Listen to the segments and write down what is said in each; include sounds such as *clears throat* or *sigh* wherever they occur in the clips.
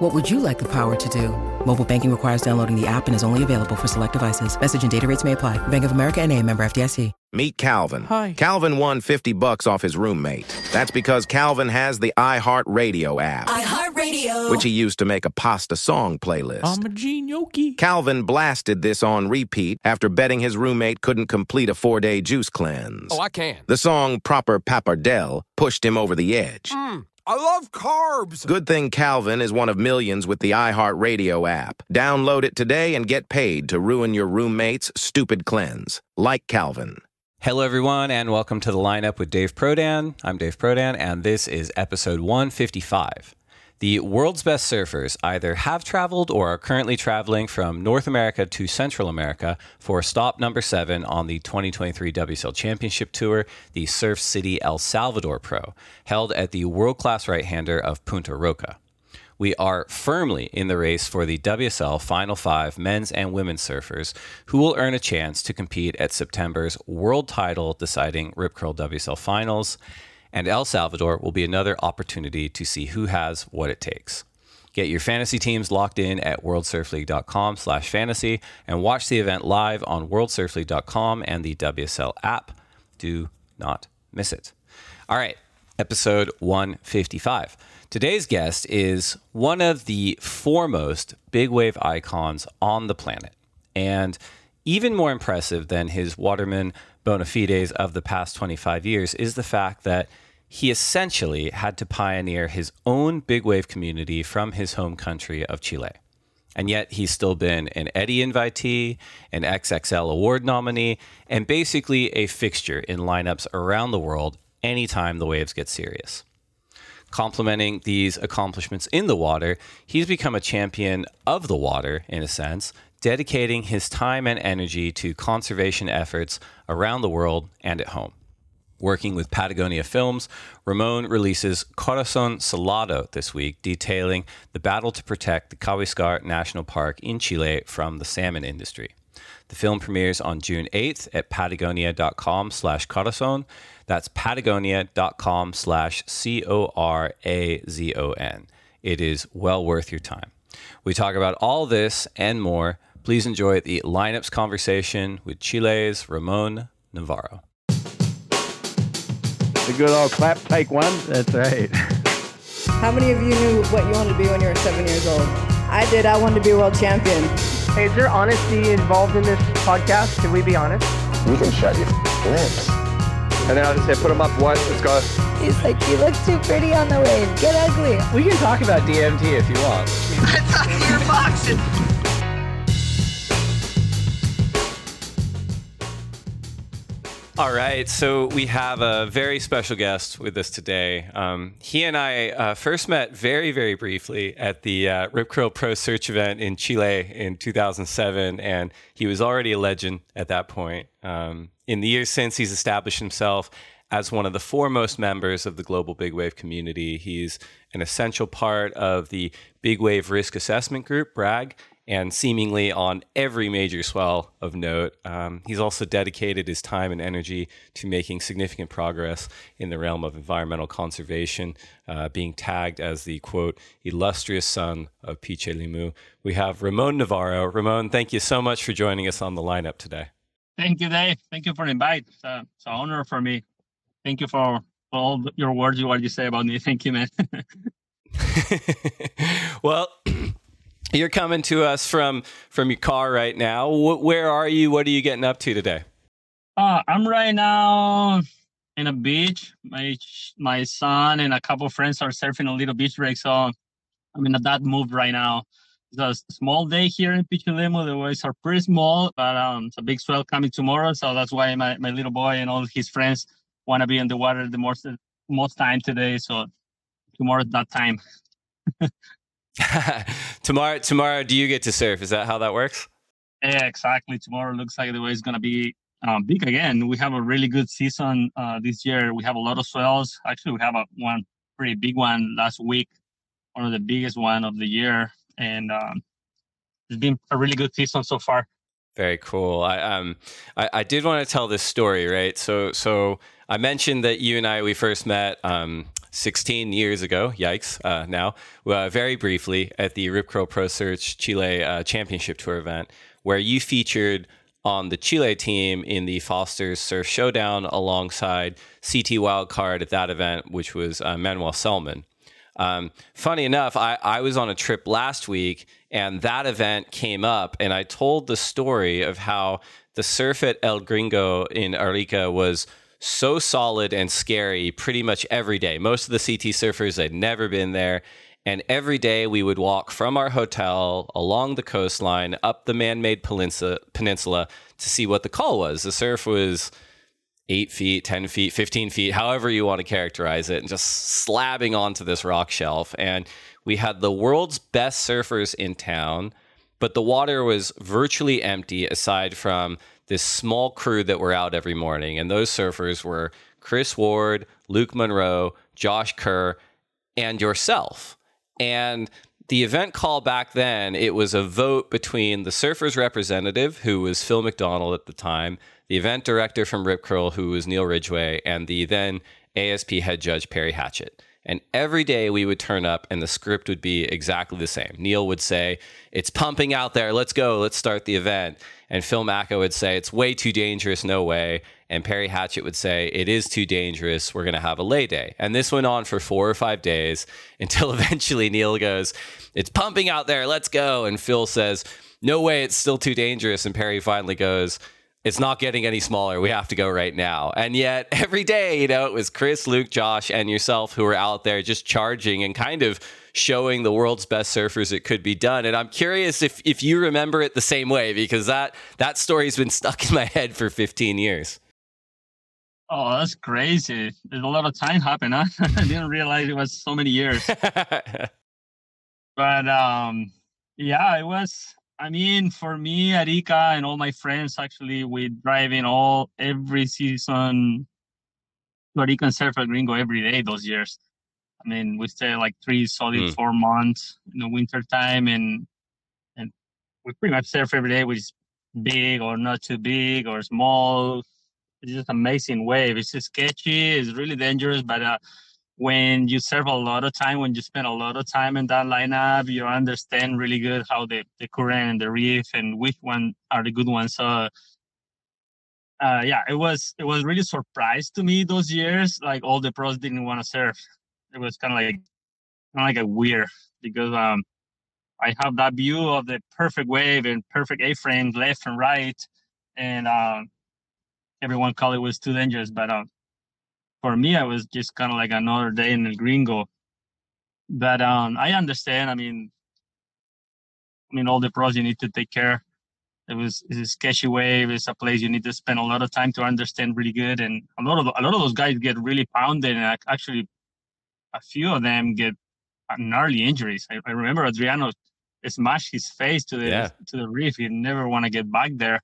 What would you like the power to do? Mobile banking requires downloading the app and is only available for select devices. Message and data rates may apply. Bank of America and a member FDIC. Meet Calvin. Hi. Calvin won 50 bucks off his roommate. That's because Calvin has the iHeartRadio app, iHeartRadio. which he used to make a pasta song playlist. I'm a genioki. Calvin blasted this on repeat after betting his roommate couldn't complete a four day juice cleanse. Oh, I can. The song Proper Pappardelle pushed him over the edge. Mm, I love carbs. Good thing Calvin is one of millions with the iHeartRadio app. Download it today and get paid to ruin your roommate's stupid cleanse. Like Calvin. Hello, everyone, and welcome to the lineup with Dave Prodan. I'm Dave Prodan, and this is episode 155. The world's best surfers either have traveled or are currently traveling from North America to Central America for stop number seven on the 2023 WSL Championship Tour, the Surf City El Salvador Pro, held at the world class right hander of Punta Roca. We are firmly in the race for the WSL Final Five men's and women's surfers, who will earn a chance to compete at September's world title deciding Rip Curl WSL finals. And El Salvador will be another opportunity to see who has what it takes. Get your fantasy teams locked in at worldsurfleague.com slash fantasy and watch the event live on worldsurfleague.com and the WSL app. Do not miss it. All right, episode 155. Today's guest is one of the foremost big wave icons on the planet. And even more impressive than his waterman bona fides of the past 25 years is the fact that he essentially had to pioneer his own big wave community from his home country of Chile. And yet he's still been an Eddie invitee, an XXL award nominee, and basically a fixture in lineups around the world anytime the waves get serious. Complementing these accomplishments in the water, he's become a champion of the water, in a sense, dedicating his time and energy to conservation efforts around the world and at home. Working with Patagonia Films, Ramon releases Corazon Salado this week, detailing the battle to protect the Kawésqar National Park in Chile from the salmon industry. The film premieres on June 8th at patagonia.com slash corazon. That's patagonia.com slash C O R A Z O N. It is well worth your time. We talk about all this and more. Please enjoy the lineups conversation with Chile's Ramon Navarro. The good old clap, take one. That's right. How many of you knew what you wanted to be when you were seven years old? I did. I wanted to be a world champion. Hey, is there honesty involved in this podcast? Can we be honest? You can shut your lips. And then I'll just say, put them up. What? Let's go. He's like, you look too pretty on the wave. Get ugly. We can talk about DMT if you want. I thought you were boxing. All right, so we have a very special guest with us today. Um, he and I uh, first met very, very briefly at the uh, Rip Curl Pro Search event in Chile in 2007, and he was already a legend at that point. Um, in the years since, he's established himself as one of the foremost members of the global big wave community. He's an essential part of the Big Wave Risk Assessment Group, BRAG, and seemingly on every major swell of note. Um, he's also dedicated his time and energy to making significant progress in the realm of environmental conservation, uh, being tagged as the quote, illustrious son of Pichilemu. We have Ramon Navarro. Ramon, thank you so much for joining us on the lineup today. Thank you, Dave. Thank you for the invite. It's, uh, it's an honor for me. Thank you for all your words, what you say about me. Thank you, man. *laughs* *laughs* well, *clears throat* you're coming to us from from your car right now. Wh- where are you? What are you getting up to today? Uh, I'm right now in a beach. My my son and a couple friends are surfing a little beach break, so I'm in a that mood right now. It's a small day here in Pichilemu. The waves are pretty small, but um, it's a big swell coming tomorrow, so that's why my, my little boy and all his friends want to be in the water the most most time today. So tomorrow's that time. *laughs* *laughs* tomorrow, tomorrow, do you get to surf? Is that how that works? Yeah, exactly. Tomorrow looks like the way it's gonna be uh, big again. We have a really good season uh, this year. We have a lot of swells. Actually, we have a one pretty big one last week, one of the biggest one of the year, and um, it's been a really good season so far. Very cool. I um I, I did want to tell this story, right? So so I mentioned that you and I we first met um 16 years ago. Yikes! Uh, now, uh, very briefly at the Rip Curl Pro Search Chile uh, Championship Tour event, where you featured on the Chile team in the Foster's Surf Showdown alongside CT Wildcard at that event, which was uh, Manuel Selman. Um, funny enough, I, I was on a trip last week and that event came up, and I told the story of how the surf at El Gringo in Arica was so solid and scary pretty much every day. Most of the CT surfers had never been there. And every day we would walk from our hotel along the coastline up the man made peninsula, to see what the call was. The surf was eight feet, 10 feet, 15 feet, however you want to characterize it, and just slabbing onto this rock shelf. And we had the world's best surfers in town, but the water was virtually empty aside from this small crew that were out every morning. And those surfers were Chris Ward, Luke Munro, Josh Kerr, and yourself. And the event call back then, it was a vote between the surfers representative, who was Phil McDonald at the time, the event director from Rip Curl, who was Neil Ridgway, and the then ASP head judge Perry Hatchett. And every day we would turn up and the script would be exactly the same. Neil would say, It's pumping out there. Let's go. Let's start the event. And Phil Macko would say, It's way too dangerous. No way. And Perry Hatchett would say, It is too dangerous. We're going to have a lay day. And this went on for four or five days *laughs* until eventually Neil goes, It's pumping out there. Let's go. And Phil says, No way. It's still too dangerous. And Perry finally goes, it's not getting any smaller. We have to go right now. And yet, *laughs* every day, you know, it was Chris, Luke, Josh, and yourself who were out there just charging and kind of showing the world's best surfers it could be done. And I'm curious if if you remember it the same way because that that story's been stuck in my head for 15 years. Oh, that's crazy. There's a lot of time happened, huh? *laughs* I didn't realize it was so many years. *laughs* but um yeah, it was I mean, for me, Arica and all my friends, actually, we drive in all every season to Arica and surf at Gringo every day those years. I mean, we stay like three solid mm. four months in the winter time, and and we pretty much surf every day, which is big or not too big or small. It's just amazing wave. It's sketchy. It's really dangerous, but uh, when you serve a lot of time, when you spend a lot of time in that lineup, you understand really good how the, the current and the reef and which one are the good ones. So uh, yeah, it was it was really surprised to me those years. Like all the pros didn't want to surf. It was kind of like kind of like a weird because um I have that view of the perfect wave and perfect A frames left and right, and uh, everyone called it was too dangerous. But uh, for me, I was just kind of like another day in the Gringo. But um, I understand. I mean, I mean, all the pros you need to take care. It was it's a sketchy wave. It's a place you need to spend a lot of time to understand really good. And a lot of a lot of those guys get really pounded, and actually, a few of them get gnarly injuries. I, I remember Adriano smashed his face to the yeah. to the reef. He never want to get back there.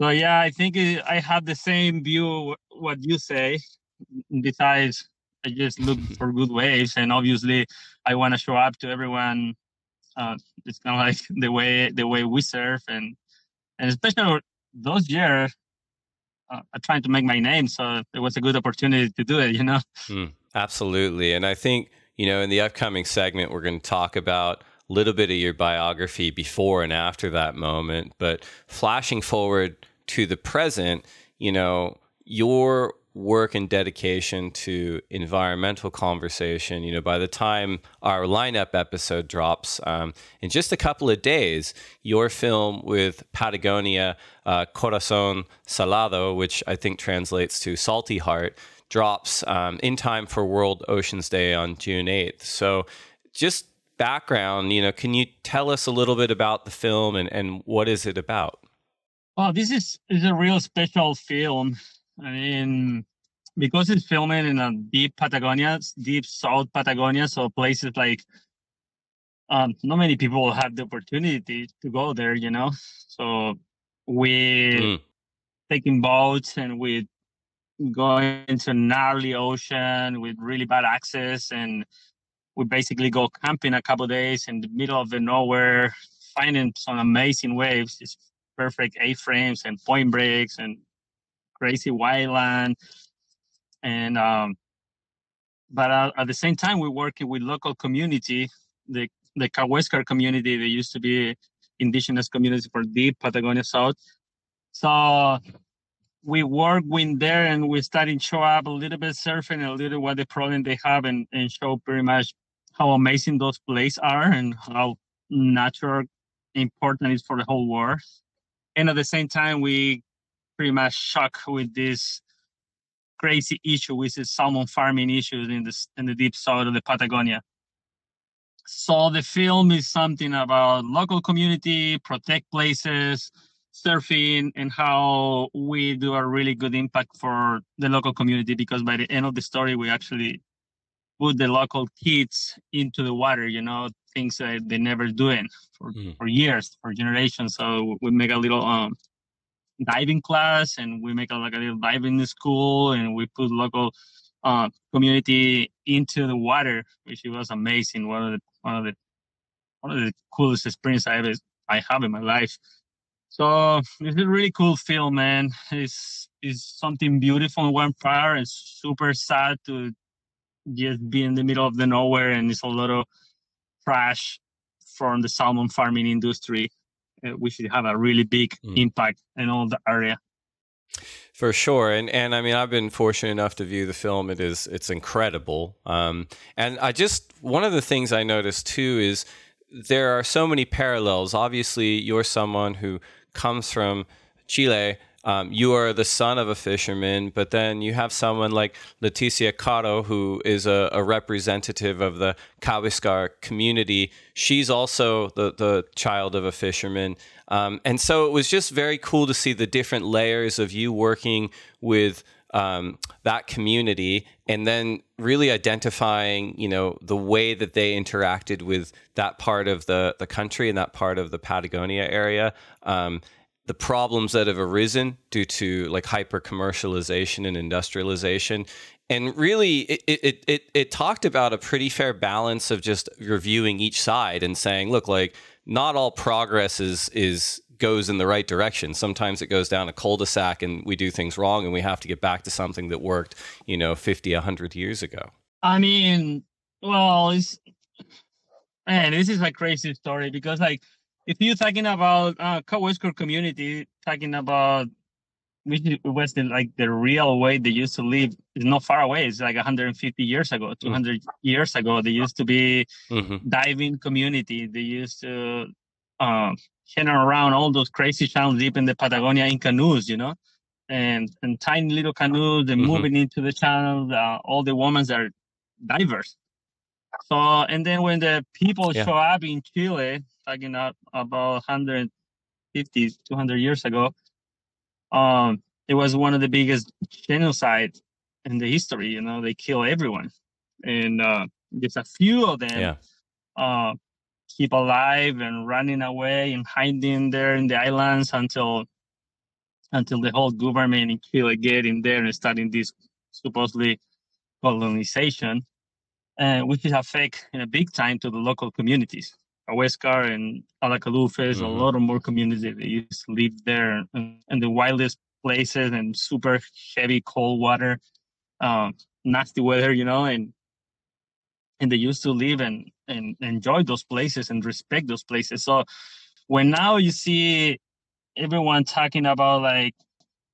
So yeah, I think it, I have the same view what you say. Besides, I just look *laughs* for good waves, and obviously, I want to show up to everyone. Uh, it's kind of like *laughs* the way the way we surf, and and especially those years, uh, I'm trying to make my name, so it was a good opportunity to do it. You know. Mm, absolutely, and I think you know in the upcoming segment we're going to talk about a little bit of your biography before and after that moment, but flashing forward to the present, you know, your work and dedication to environmental conversation. You know, by the time our lineup episode drops um, in just a couple of days, your film with Patagonia, uh, Corazon Salado, which I think translates to Salty Heart, drops um, in time for World Oceans Day on June 8th. So, just background, you know, can you tell us a little bit about the film and, and what is it about? Well, this is is a real special film. I mean, because it's filming in a deep Patagonia, deep South Patagonia, so places like um, not many people will have the opportunity to go there, you know. So we mm. taking boats and with going into gnarly ocean with really bad access and we basically go camping a couple days in the middle of the nowhere finding some amazing waves these perfect a-frames and point breaks and crazy wildland. And um but uh, at the same time we're working with local community the the Kawésqar community they used to be indigenous community for deep patagonia south. So we work with there and we starting show up a little bit surfing a little what the problem they have and, and show pretty much how amazing those places are and how natural important is for the whole world. And at the same time, we pretty much shock with this crazy issue, which is salmon farming issues in the in the deep south of the Patagonia. So the film is something about local community, protect places, surfing and how we do a really good impact for the local community because by the end of the story we actually put the local kids into the water you know things that they never doing for, mm. for years for generations. So we make a little um diving class and we make a, like a little diving school and we put local uh, community into the water which was amazing. One of the one of the one of the coolest experiences I ever I have in my life so it's a really cool film, man. It's it's something beautiful in one part and super sad to just be in the middle of the nowhere and it's a lot of trash from the salmon farming industry, uh, which should have a really big mm. impact in all the area. For sure, and and I mean, I've been fortunate enough to view the film. It is it's incredible, um, and I just one of the things I noticed too is there are so many parallels. Obviously, you're someone who comes from Chile. Um, you are the son of a fisherman, but then you have someone like Leticia Caro, who is a, a representative of the Kawésqar community. She's also the, the child of a fisherman. Um, and so it was just very cool to see the different layers of you working with um, that community and then really identifying you know the way that they interacted with that part of the the country and that part of the Patagonia area. Um, the problems that have arisen due to like hyper commercialization and industrialization. And really it, it, it, it talked about a pretty fair balance of just reviewing each side and saying look like not all progress is is goes in the right direction. Sometimes it goes down a cul-de-sac and we do things wrong and we have to get back to something that worked, you know, 50, 100 years ago. I mean, well, it's, man, this is a crazy story because like, if you're talking about uh, Kawésqar community, talking about which was the, like the real way they used to live is not far away. It's like 150 years ago, 200 mm. years ago. They used to be mm-hmm. diving community. They used to uh, heading around all those crazy channels deep in the Patagonia in canoes, you know, and and tiny little canoes and mm-hmm. moving into the channel. Uh, all the women are divers. So and then when the people yeah. show up in Chile, talking up about 150, 200 years ago, um, it was one of the biggest genocide in the history. You know, they kill everyone, and uh, just a few of them yeah. uh, keep alive and running away and hiding there in the islands until until the whole government in Chile get in there and starting this supposedly colonization, uh, which is a fake in a big time to the local communities. Kawésqar and Alacalufes, mm-hmm. a lot of more communities that used to live there in, in the wildest places and super heavy cold water, um, nasty weather, you know, and and they used to live and and enjoy those places and respect those places. So when now you see everyone talking about like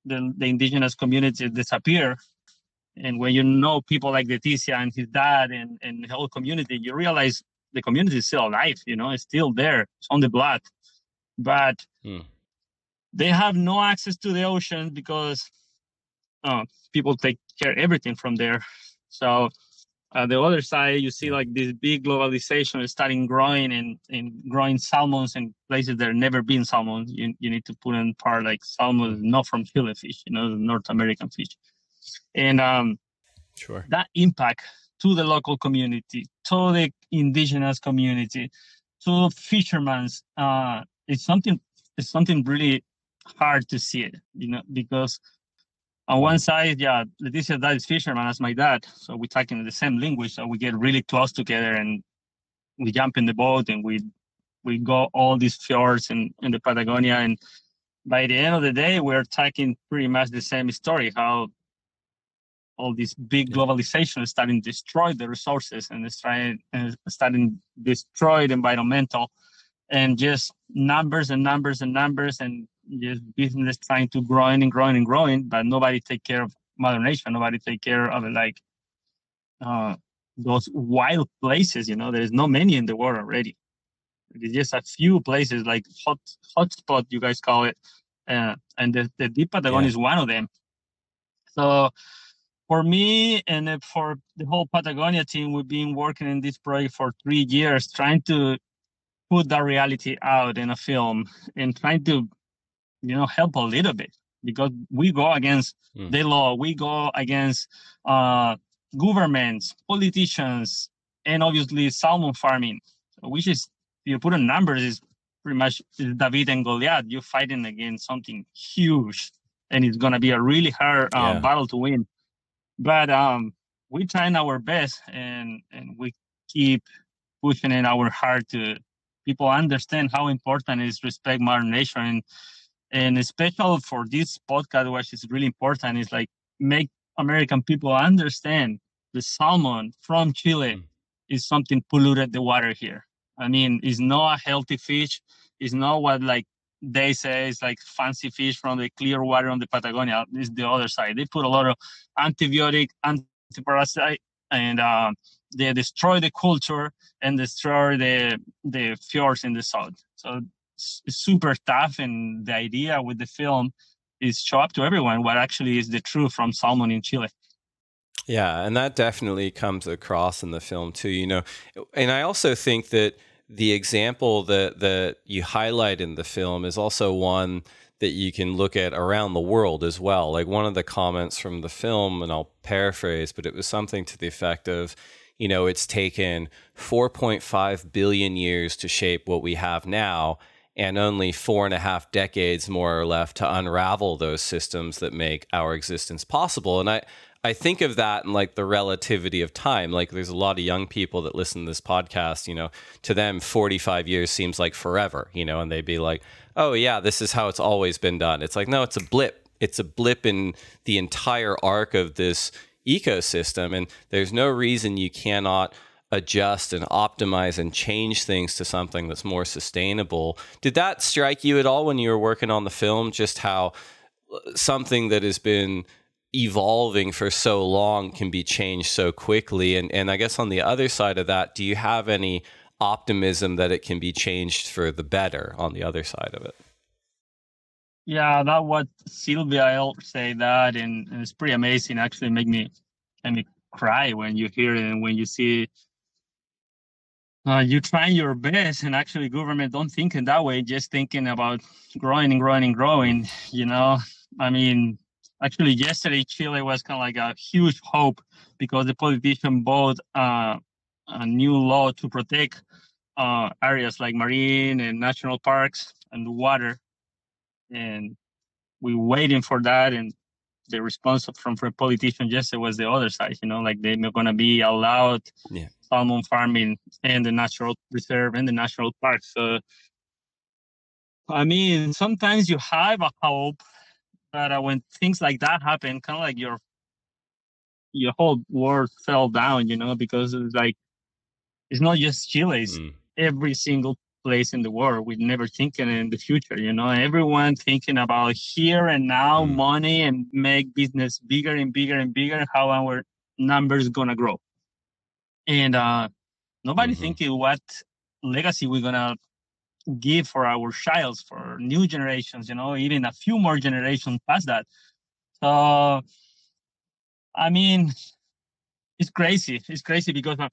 the, the indigenous community disappear, and when you know people like Leticia and his dad and, and the whole community, you realize the community is still alive, you know, it's still there, it's on the blood. But hmm. they have no access to the ocean because uh, people take care everything from there. So uh, the other side, you see like this big globalization is starting growing and, and growing salmons in places that have never been salmon. You, you need to put in part like salmon, not from Chile fish, you know, the North American fish. And um, sure that impact to the local community, to the indigenous community, to fishermen, uh, it's something, it's something really hard to see it, you know, because on one side, yeah, Leticia dad is fisherman as my dad, so we talk in the same language, so we get really close together and we jump in the boat and we we go all these fjords in, in the Patagonia. And by the end of the day we're talking pretty much the same story how all this big globalization is starting to destroy the resources and it's trying and starting to destroy the environmental. And just numbers and numbers and numbers and just business trying to growing and growing and growing but nobody take care of mother nature nobody take care of like uh, those wild places you know? There's no many in the world already. It's just a few places like hot hotspot you guys call it uh, and the, the deep patagonia yeah. is one of them. So for me and for the whole patagonia team we've been working in this project for three years trying to put that reality out in a film and trying to you know help a little bit because we go against mm. the law we go against uh, governments politicians and obviously salmon farming which is you put in numbers is pretty much David and Goliath. You're fighting against something huge, and it's gonna be a really hard um, yeah. battle to win. But um, we're trying our best, and and we keep pushing in our heart to people understand how important is respect modern Nature, and and especially for this podcast, which is really important, is like make American people understand the salmon from Chile mm. is something polluted the water here I mean, it's not a healthy fish. It's not what like they say it's like fancy fish from the clear water on the Patagonia. It's the other side. They put a lot of antibiotic, antiparasite, and uh, they destroy the culture and destroy the the fjords in the south. So super tough. And the idea with the film is show up to everyone what actually is the truth from salmon in Chile. Yeah, and that definitely comes across in the film too, you know. And I also think that the example that that you highlight in the film is also one that you can look at around the world as well. Like one of the comments from the film, and I'll paraphrase, but it was something to the effect of, you know, it's taken 4.5 billion years to shape what we have now, and only four and a half decades more are left to unravel those systems that make our existence possible. And I, I think of that in like the relativity of time. Like there's a lot of young people that listen to this podcast, you know, to them 45 years seems like forever, you know, and they'd be like, "Oh yeah, this is how it's always been done." It's like, "No, it's a blip. It's a blip in the entire arc of this ecosystem and there's no reason you cannot adjust and optimize and change things to something that's more sustainable." Did that strike you at all when you were working on the film just how uh, something that has been evolving for so long can be changed so quickly. And and I guess on the other side of that, do you have any optimism that it can be changed for the better on the other side of it? Yeah, that what Sylvia Earle say that, and, and, it's pretty amazing. Actually, make me make me cry when you hear it and when you see. Uh, you trying your best, and actually, government don't think in that way. Just thinking about growing and growing and growing. You know, I mean, actually yesterday Chile was kind of like a huge hope because the politician bought uh, a new law to protect uh, areas like marine and national parks and water, and we're waiting for that. And the response from from politician yesterday was the other side. You know, like they're not gonna be allowed yeah. salmon farming in the natural reserve and the national park. So. I mean, sometimes you have a hope but uh, when things like that happen, kind of like your your whole world fell down, you know, because it's like it's not just Chile, it's mm. every single place in the world. We're never thinking in the future, you know. Everyone thinking about here and now mm. money and make business bigger and bigger and bigger. How our numbers gonna grow, and uh, nobody mm-hmm. thinking what legacy we're gonna give for our childs, for new generations, you know, even a few more generations past that. So, I mean, it's crazy. It's crazy because uh,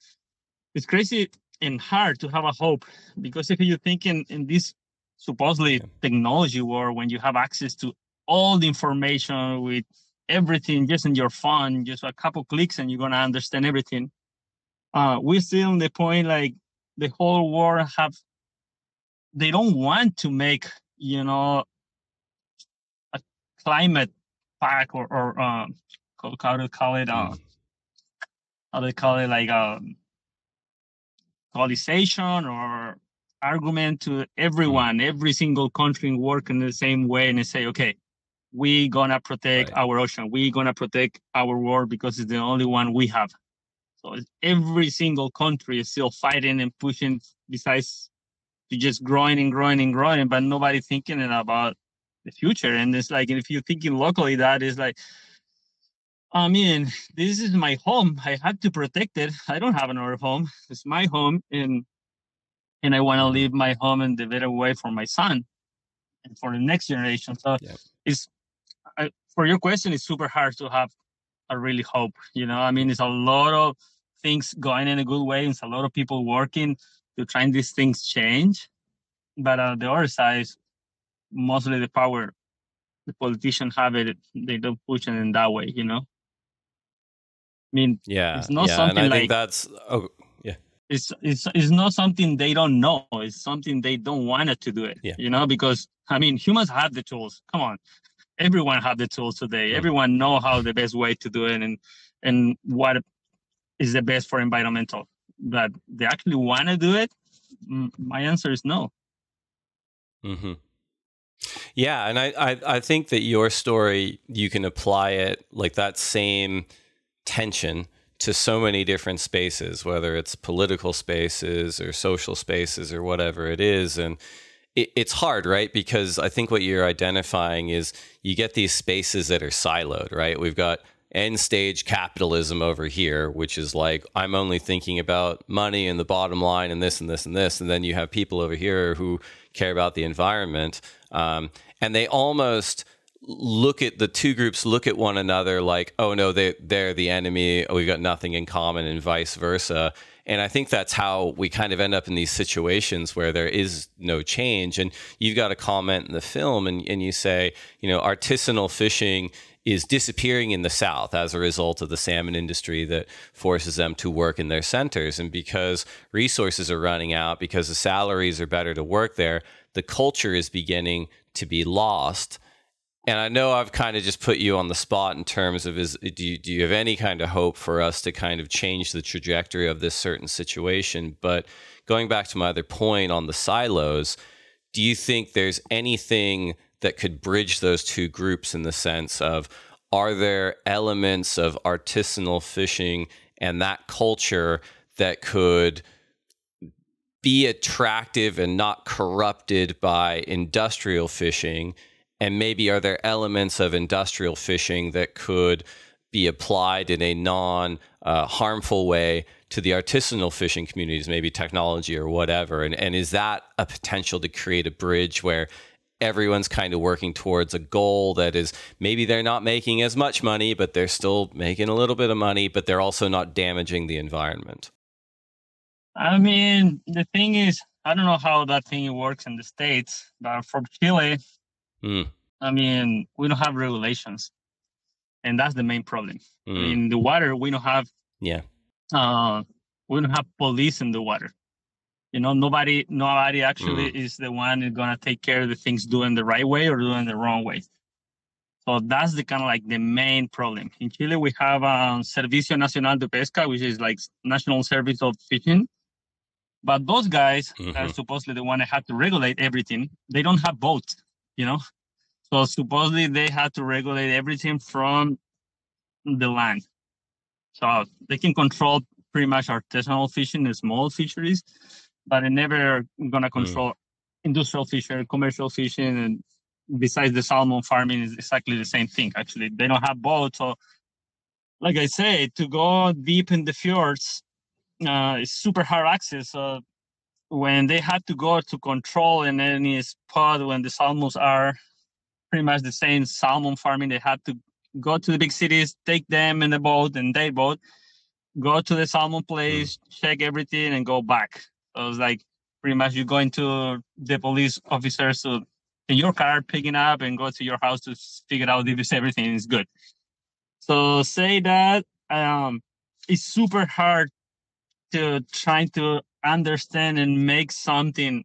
it's crazy and hard to have a hope because if you think in, in this supposedly technology war when you have access to all the information with everything just in your phone, just a couple clicks and you're gonna understand everything. Uh, we're still in the point like the whole world have they don't want to make you know a climate pack or, or um, how to call it, uh, how do call it, like um, coalization or argument to everyone, mm. every single country work in the same way and say, okay, we gonna protect right. our ocean, we gonna protect our world because it's the only one we have. So every single country is still fighting and pushing besides to just growing and growing and growing, but nobody thinking about the future. And it's like if you're thinking locally, that is like, I mean, this is my home. I have to protect it. I don't have another home. It's my home, and and I want to leave my home and the better way for my son and for the next generation. So yeah. it's I, for your question. It's super hard to have a really hope. You know, I mean, it's a lot of things going in a good way. It's a lot of people working to try and these things change. But on the other side, is mostly the power, the politicians have it. They don't push it in that way. You know. I mean, yeah, it's not yeah, something and I like think that's oh yeah. It's it's it's not something they don't know. It's something they don't want to do it. Yeah. You know, because I mean, humans have the tools. Come on, everyone have the tools today. Mm. Everyone know how the best way to do it and and what is the best for environmental. But they actually want to do it. My answer is no. Hmm. Yeah, and I, I I think that your story you can apply it like that same tension to so many different spaces, whether it's political spaces or social spaces or whatever it is. And it, it's hard, right? Because I think what you're identifying is you get these spaces that are siloed, right? We've got end stage capitalism over here, which is like, I'm only thinking about money and the bottom line and this and this and this. And then you have people over here who care about the environment. Um, and they almost look at the two groups look at one another like oh no they they're the enemy. We've got nothing in common and vice versa. And i think that's how we kind of end up in these situations where there is no change. And you've got a comment in the film and, and you say you know artisanal fishing is disappearing in the south as a result of the salmon industry that forces them to work in their centers. And because resources are running out because the salaries are better to work there the culture is beginning to be lost and I know I've kind of just put you on the spot in terms of is do you, do you have any kind of hope for us to kind of change the trajectory of this certain situation? But going back to my other point on the silos, do you think there's anything that could bridge those two groups in the sense of are there elements of artisanal fishing and that culture that could be attractive and not corrupted by industrial fishing and maybe are there elements of industrial fishing that could be applied in a non uh, harmful way to the artisanal fishing communities, maybe technology or whatever? And, and is that a potential to create a bridge where everyone's kind of working towards a goal that is maybe they're not making as much money, but they're still making a little bit of money, but they're also not damaging the environment? I mean, the thing is, I don't know how that thing works in the States, but for Chile, Mm. I mean, we don't have regulations, and that's the main problem. Mm. In the water, we don't have yeah, uh, we don't have police in the water. You know, nobody nobody actually mm. is the one is gonna take care of the things doing the right way or doing the wrong way. So that's the kind of like the main problem. In Chile, we have um, Servicio Nacional de Pesca, which is like National Service of Fishing. But those guys mm-hmm. are supposedly the one that have to regulate everything. They don't have boats you know. So supposedly they had to regulate everything from the land. So they can control pretty much artisanal fishing and small fisheries, but they're never gonna hmm. control mm. industrial fishing, commercial fishing, and besides the salmon farming is exactly the same thing. Actually, they don't have boats, so like I say, to go deep in the fjords uh, is super hard access. So when they had to go to control in any spot when the salmons are pretty much the same salmon farming, they had to go to the big cities, take them in the boat and they boat, go to the salmon place, mm. check everything, and go back. So it was like pretty much you're going to the police officers to in your car, picking up and go to your house to figure out if everything is good. So say that um, it's super hard to trying to understand and make something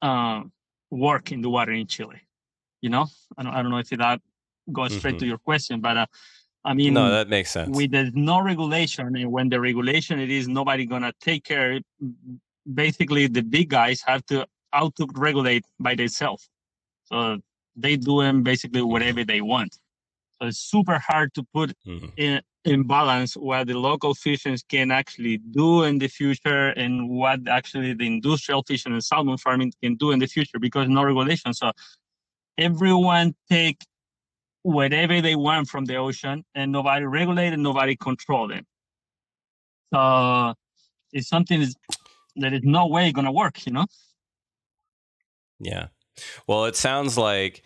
uh, work in the water in Chile. You know, I don't, I don't know if that goes straight mm-hmm. to your question, but uh, I mean, no, that makes sense. With there's no regulation, and when the regulation it is nobody gonna take care. Basically, the big guys have to auto regulate by themselves, so they do them basically whatever they want. It's super hard to put mm-hmm. in, in balance what the local fisheries can actually do in the future and what actually the industrial fishing and salmon farming can do in the future because no regulation. So everyone take whatever they want from the ocean and nobody regulate and nobody control them. So it's something that is no way going to work, you know? Yeah. Well, it sounds like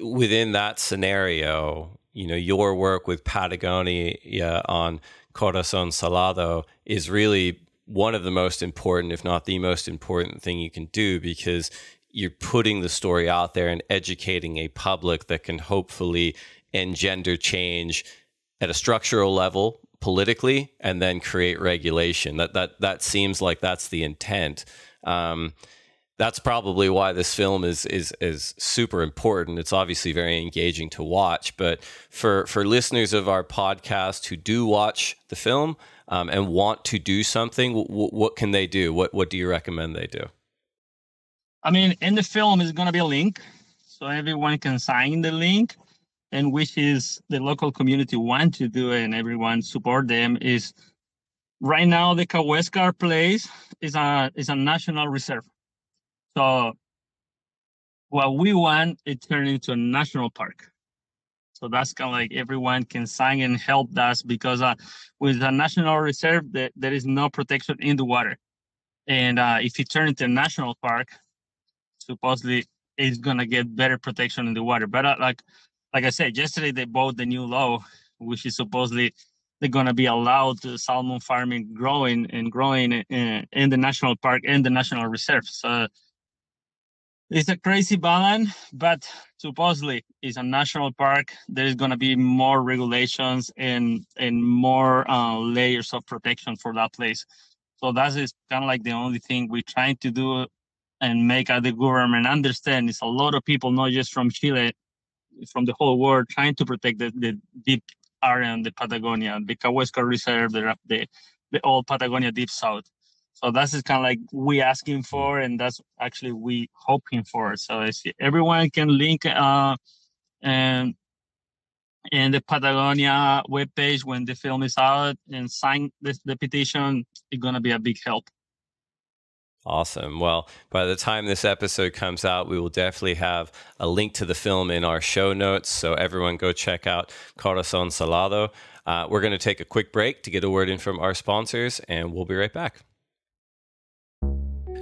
within that scenario, you know, your work with Patagonia on Corazon Salado is really one of the most important, if not the most important thing you can do because you're putting the story out there and educating a public that can hopefully engender change at a structural level politically and then create regulation. That that that seems like that's the intent. Um, that's probably why this film is is is super important. It's obviously very engaging to watch, but for for listeners of our podcast who do watch the film um, and want to do something, w- what can they do? What what do you recommend they do? I mean, in the film is going to be a link, so everyone can sign the link, and which is the local community want to do and everyone support them. Is right now the Kawésqar place is a is a national reserve so what we want it turned into a national park. So that's kind of like everyone can sign and help us because uh, with a national reserve, there, is no protection in the water. And uh, if you turn into a national park, supposedly it's gonna get better protection in the water. But uh, like like I said, yesterday they bought the new law, which is supposedly they're gonna be allowed to salmon farming growing and growing in, in the national park and the national reserve. So it's a crazy balance, but supposedly it's a national park. There is going to be more regulations and and more uh, layers of protection for that place. So that is kind of like the only thing we're trying to do and make the government understand. It's a lot of people, not just from Chile, from the whole world, trying to protect the, the deep area in the Patagonia, the Kawésqar Reserve, the, the the old Patagonia Deep South. So that's kind of like we asking for, and that's actually we hoping for. So everyone can link uh, and in the Patagonia webpage when the film is out and sign this, the petition. It's gonna be a big help. Awesome. Well, by the time this episode comes out, we will definitely have a link to the film in our show notes. So everyone go check out Corazon Salado. Uh, we're going to take a quick break to get a word in from our sponsors, and we'll be right back.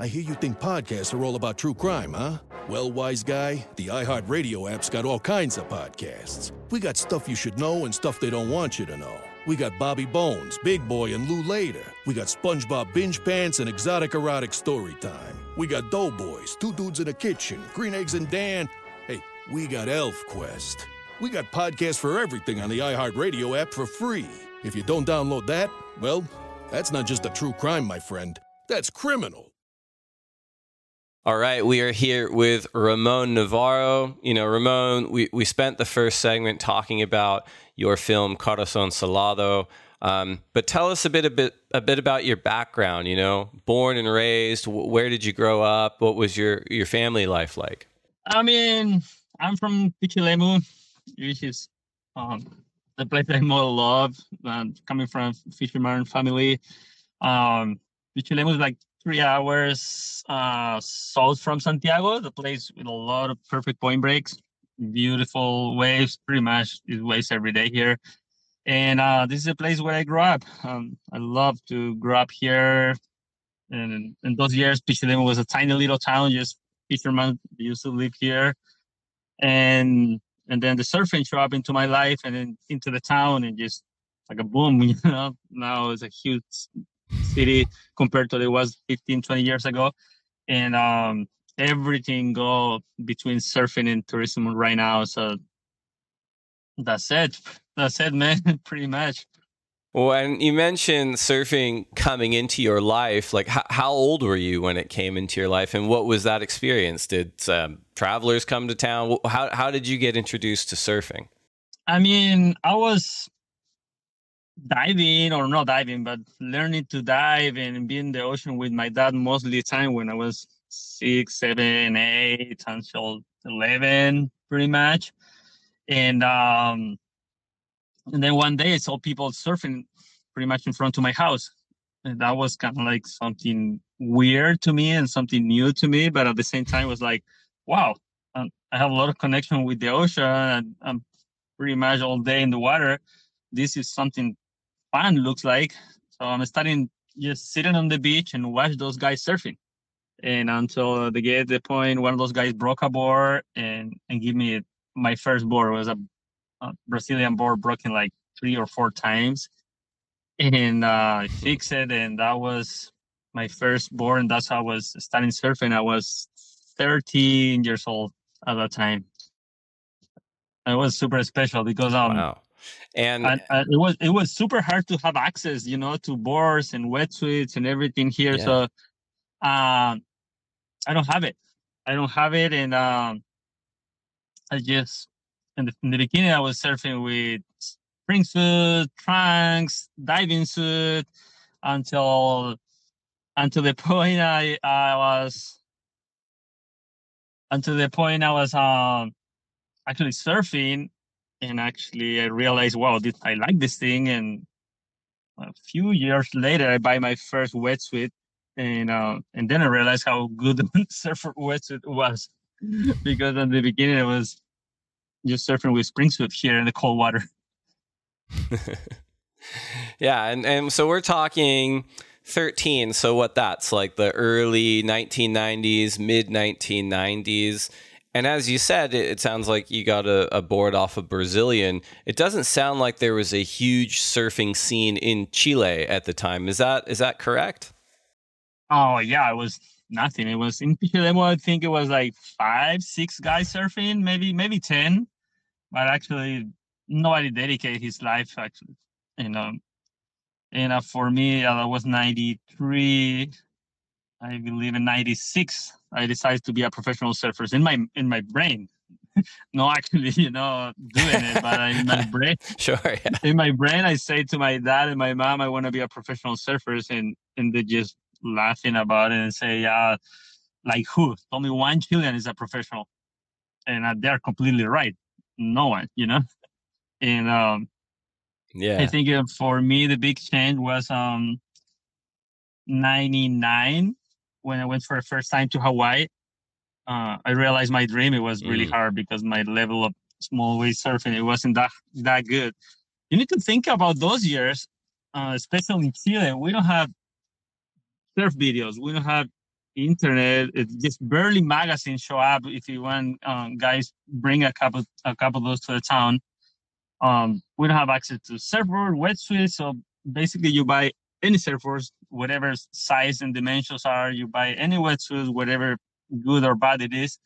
I hear you think podcasts are all about true crime, huh? Well, wise guy, the iHeartRadio app's got all kinds of podcasts. We got stuff you should know and stuff they don't want you to know. We got Bobby Bones, Big Boy, and Lou Later. We got SpongeBob Binge Pants and Exotic Erotic Story Time. We got Doughboys, Two Dudes in a Kitchen, Green Eggs and Dan. Hey, we got Elf Quest. We got podcasts for everything on the iHeartRadio app for free. If you don't download that, well, that's not just a true crime, my friend. That's criminal. All right, we are here with Ramon Navarro. You know, Ramon, we, we spent the first segment talking about your film Corazon Salado. Um, but tell us a bit, a bit, a bit about your background. You know, born and raised. Where did you grow up? What was your your family life like? I mean, I'm from Pichilemu, which is um, the place I more love. And coming from a fisherman family, um, Pichilemu is like three hours uh, south from Santiago, the place with a lot of perfect point breaks, beautiful waves, pretty much it waves every day here. And uh, this is a place where I grew up. Um, I love to grow up here. And in those years, Pichilemu was a tiny little town, just fishermen used to live here. And and then the surfing showed up into my life and then into the town and just like a boom, *laughs* you know. Now it's a huge city compared to it was 15 20 years ago. And um everything go between surfing and tourism right now. So that's it. That's it man *laughs* pretty much. Well and you mentioned surfing coming into your life. Like how, how old were you when it came into your life? And what was that experience? Did um, travelers come to town? How, how did you get introduced to surfing? I mean i was diving or not diving, but learning to dive and be in the ocean with my dad mostly time when I was six, seven, eight, until eleven, pretty much. And um, and then one day I saw people surfing pretty much in front of my house. And that was kind of like something weird to me and something new to me, but at the same time it was like, wow, um, I have a lot of connection with the ocean and I'm pretty much all day in the water. This is something fun looks like. So I'm starting just sitting on the beach and watch those guys surfing. And until they get the point, one of those guys broke a board and and give me my first board it was a, a, Brazilian board broken like three or four times, and uh, I fixed it, and that was my first board, and that's how I was starting surfing. I was 13 years old at that time. It was super special because um, wow. And, and uh, it was it was super hard to have access, you know, to boards and wetsuits and everything here. Yeah. So um, I don't have it. I don't have it, and um, I just in the, in the beginning I was surfing with spring suit, trunks, diving suit, until until the *laughs* point I I was until the point I was um actually surfing and actually I realized, wow, this, I like this thing. And a few years later, I buy my first wetsuit, and uh, and then I realized how good *laughs* the surfer wetsuit was, *laughs* because at the beginning I was just surfing with spring suit here in the cold water. *laughs* yeah, and and so we're talking. 13 so what that's like the early 1990s mid 1990s and as you said, it, it sounds like you got a, a, board off of Brazilian. It doesn't sound like there was a huge surfing scene in Chile at the time. Is that is that correct? Oh yeah, it was nothing. It was in Pichilemu. I think it was like five, six guys surfing, maybe maybe ten. But actually, nobody dedicated his life. Actually, you know, and uh, for me, uh, that was ninety three. I believe in '96, I decided to be a professional surfer in my in my brain. *laughs* no, actually, you know, doing it, but in my *laughs* brain, sure, yeah. in my brain, I say to my dad and my mom, I want to be a professional surfer, and and they just laughing about it and say, yeah, like who? Me one Chilean is a professional, and uh, they're completely right. No one, you know, and um, yeah, I think uh, for me the big change was um 99 when I went for the first time to Hawaii. Uh, I realized my dream it was really Mm. hard because my level of small wave surfing it wasn't that that good. You need to think about those years, uh, especially in Chile. We don't have surf videos. We don't have internet. It's just barely magazines show up. If you want, um, guys, bring a couple a couple of those to the town. Um, we don't have access to surfboard, wetsuits. So basically, you buy any surfboards, whatever size and dimensions are. You buy any wetsuits, whatever good or bad it is.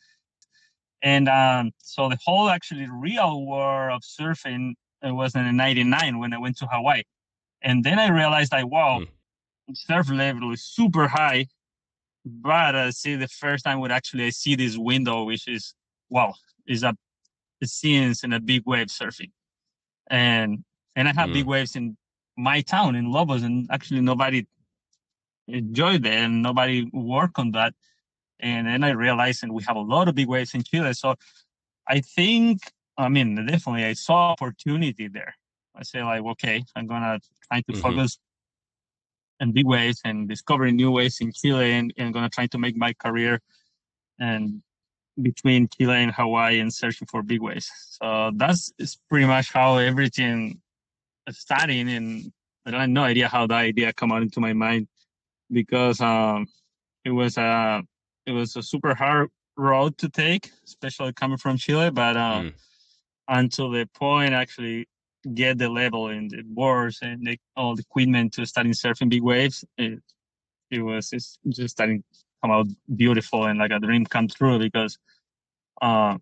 And um, so the whole actually real war of surfing it was in '99 when I went to Hawaii, and then I realized like, wow, surf level is super high, but I see the first time would actually I see this window, which is wow, is a, scenes in a big wave surfing, and and I have big waves in my town in Lobos, and actually nobody enjoyed it and nobody worked on that. And then I realized, and we have a lot of big waves in Chile. So I think, I mean, definitely I saw opportunity there. I say like, okay, I'm gonna try to Mhm. focus on big waves and discovering new waves in Chile, and, and gonna try to make my career and between Chile and Hawaii and searching for big waves. So that's is pretty much how everything starting, and I had no idea how that idea come out into my mind because um, it was a it was a super hard road to take, especially coming from Chile. But um, until the point actually get the level and the boards and the, all the equipment to starting surfing big waves, it it was it's just starting to come out beautiful and like a dream come true because uh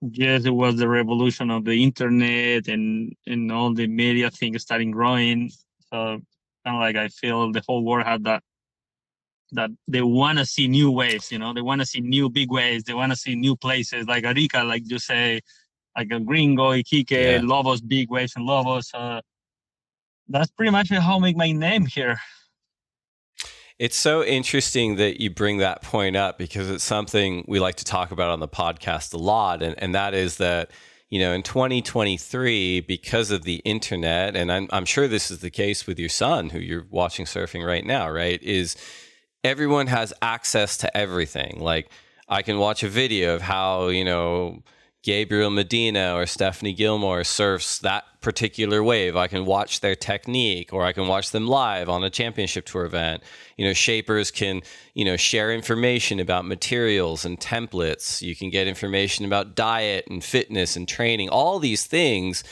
yes it was the revolution of the internet and and all the media things starting growing so kind of like i feel the whole world had that that they want to see new waves you know they want to see new big waves they want to see new places like arica like you say like a gringo iquique Yeah. lobos big waves and lobos uh that's pretty much how i make my name here It's so interesting that you bring that point up because it's something we like to talk about on the podcast a lot. And, and that is that, you know, in 2023, because of the internet, and I'm, I'm sure this is the case with your son who you're watching surfing right now, right? Is everyone has access to everything. Like, I can watch a video of how, you know, Gabriel Medina or Stephanie Gilmore surfs that particular wave. I can watch their technique or I can watch them live on a championship tour event. You know, shapers can, you know, share information about materials and templates. You can get information about diet and fitness and training, all these things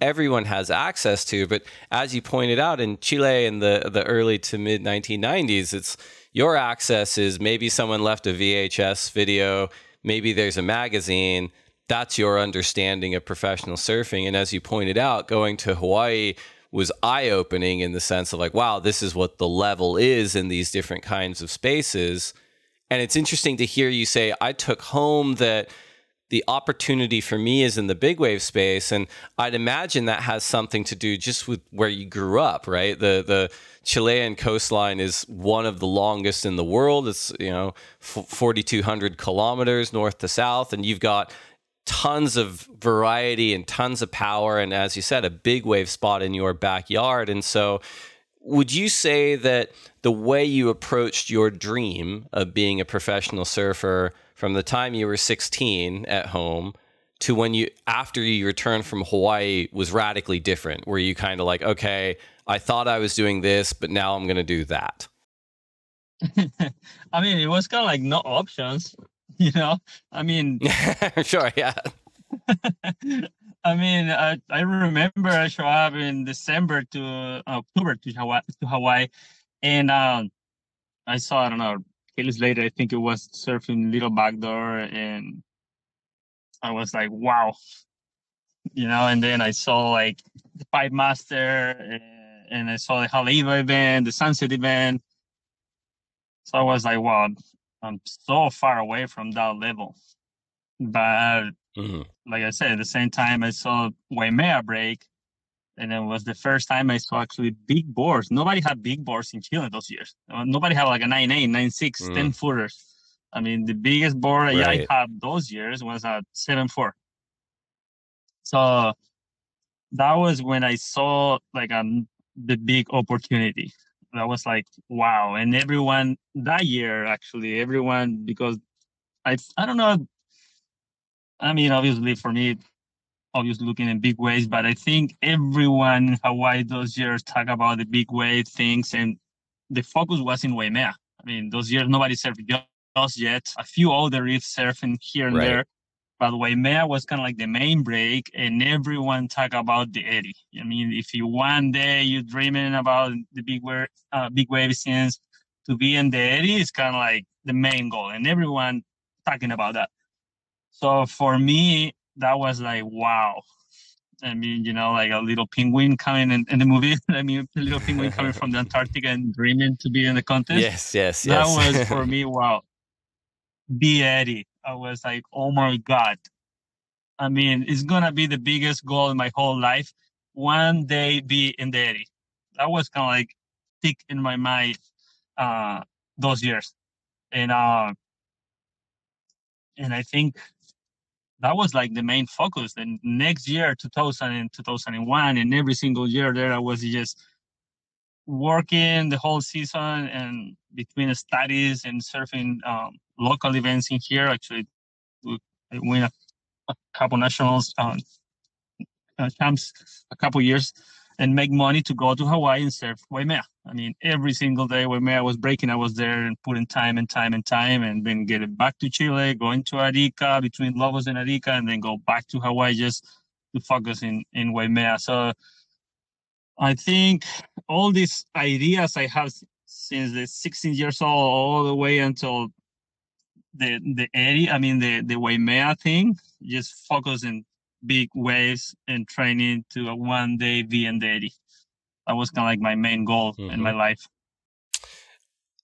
everyone has access to. But as you pointed out in Chile in the, the early to mid 1990s, it's your access is maybe someone left a VHS video, maybe there's a magazine that's your understanding of professional surfing. And as you pointed out, going to Hawaii was eye opening in the sense of like, wow, this is what the level is in these different kinds of spaces. And it's interesting to hear you say, I took home that the opportunity for me is in the big wave space. And I'd imagine that has something to do just with where you grew up, right? The, the, Chilean coastline is one of the longest in the world. It's, you know, 4,200 kilometers north to south. And you've got tons of variety and tons of power. And as you said, a big wave spot in your backyard. And so, would you say that the way you approached your dream of being a professional surfer from the time you were 16 at home to when you after you returned from Hawaii was radically different? Were you kind of like, okay, I thought I was doing this, but now I'm going to do that? *laughs* I mean, it was kind of like no options, *laughs* you know. I mean, *laughs* sure, yeah. I mean, I, I remember I show up in December to October to Hawaii, to Hawaii, and um, I saw I don't know days later I think it was surfing Little Backdoor, and I was like, wow, you know. And then I saw like the Pipe Master, and, and I saw the Haleiwa event, the Sunset event. So I was like, wow, I'm so far away from that level. But mm-hmm. like I said, at the same time, I saw Waimea break. And it was the first time I saw actually big boards. Nobody had big boards in Chile those years. Uh, Nobody had like a 9.8, 9.6, Mm. 10 footers. I mean, the biggest board Right. I had those years was a seven four. So that was when I saw like um the big opportunity. That was like wow, and everyone that year actually everyone because I I don't know. I mean, obviously for me, obviously looking in big waves, but I think everyone in Hawaii those years talk about the big wave things, and the focus was in Waimea. I mean, those years nobody surfed just yet. A few other reefs surfing here and Right. there, but Waimea was kind of like the main break, and everyone talk about the Eddie. I mean, if you one day you're dreaming about the big wave, uh, big wave scenes, to be in the Eddie is kind of like the main goal, and everyone talking about that. So for me, that was like wow. I mean, you know, like a little penguin coming in, in the movie. *laughs* I mean, a little penguin coming from the Antarctica and dreaming to be in the contest. Yes, yes, That yes. That was for *laughs* me, wow. Be Eddie. I was like, oh my God. I mean, it's gonna be the biggest goal in my whole life. One day be in the Eddie. That was kind of like thick in my mind uh those years. And uh and I think that was like the main focus. And next year, 2000 and 2001, and every single year there, I was just working the whole season and between studies and surfing um, local events in here. Actually, I win a, a couple nationals um, uh, champs a couple years and make money to go to Hawaii and surf Waimea. I mean, every single day Waimea was breaking, I was there and putting time and time and time, and then getting back to Chile, going to Arica between Lobos and Arica, and then go back to Hawaii just to focus in in Waimea. So I think all these ideas I have since the 16 years old all the way until the the area, I mean the the Waimea thing, just focus in big waves and training to a one day be in the Eddie. That was kind of like my main goal in mm-hmm. my life.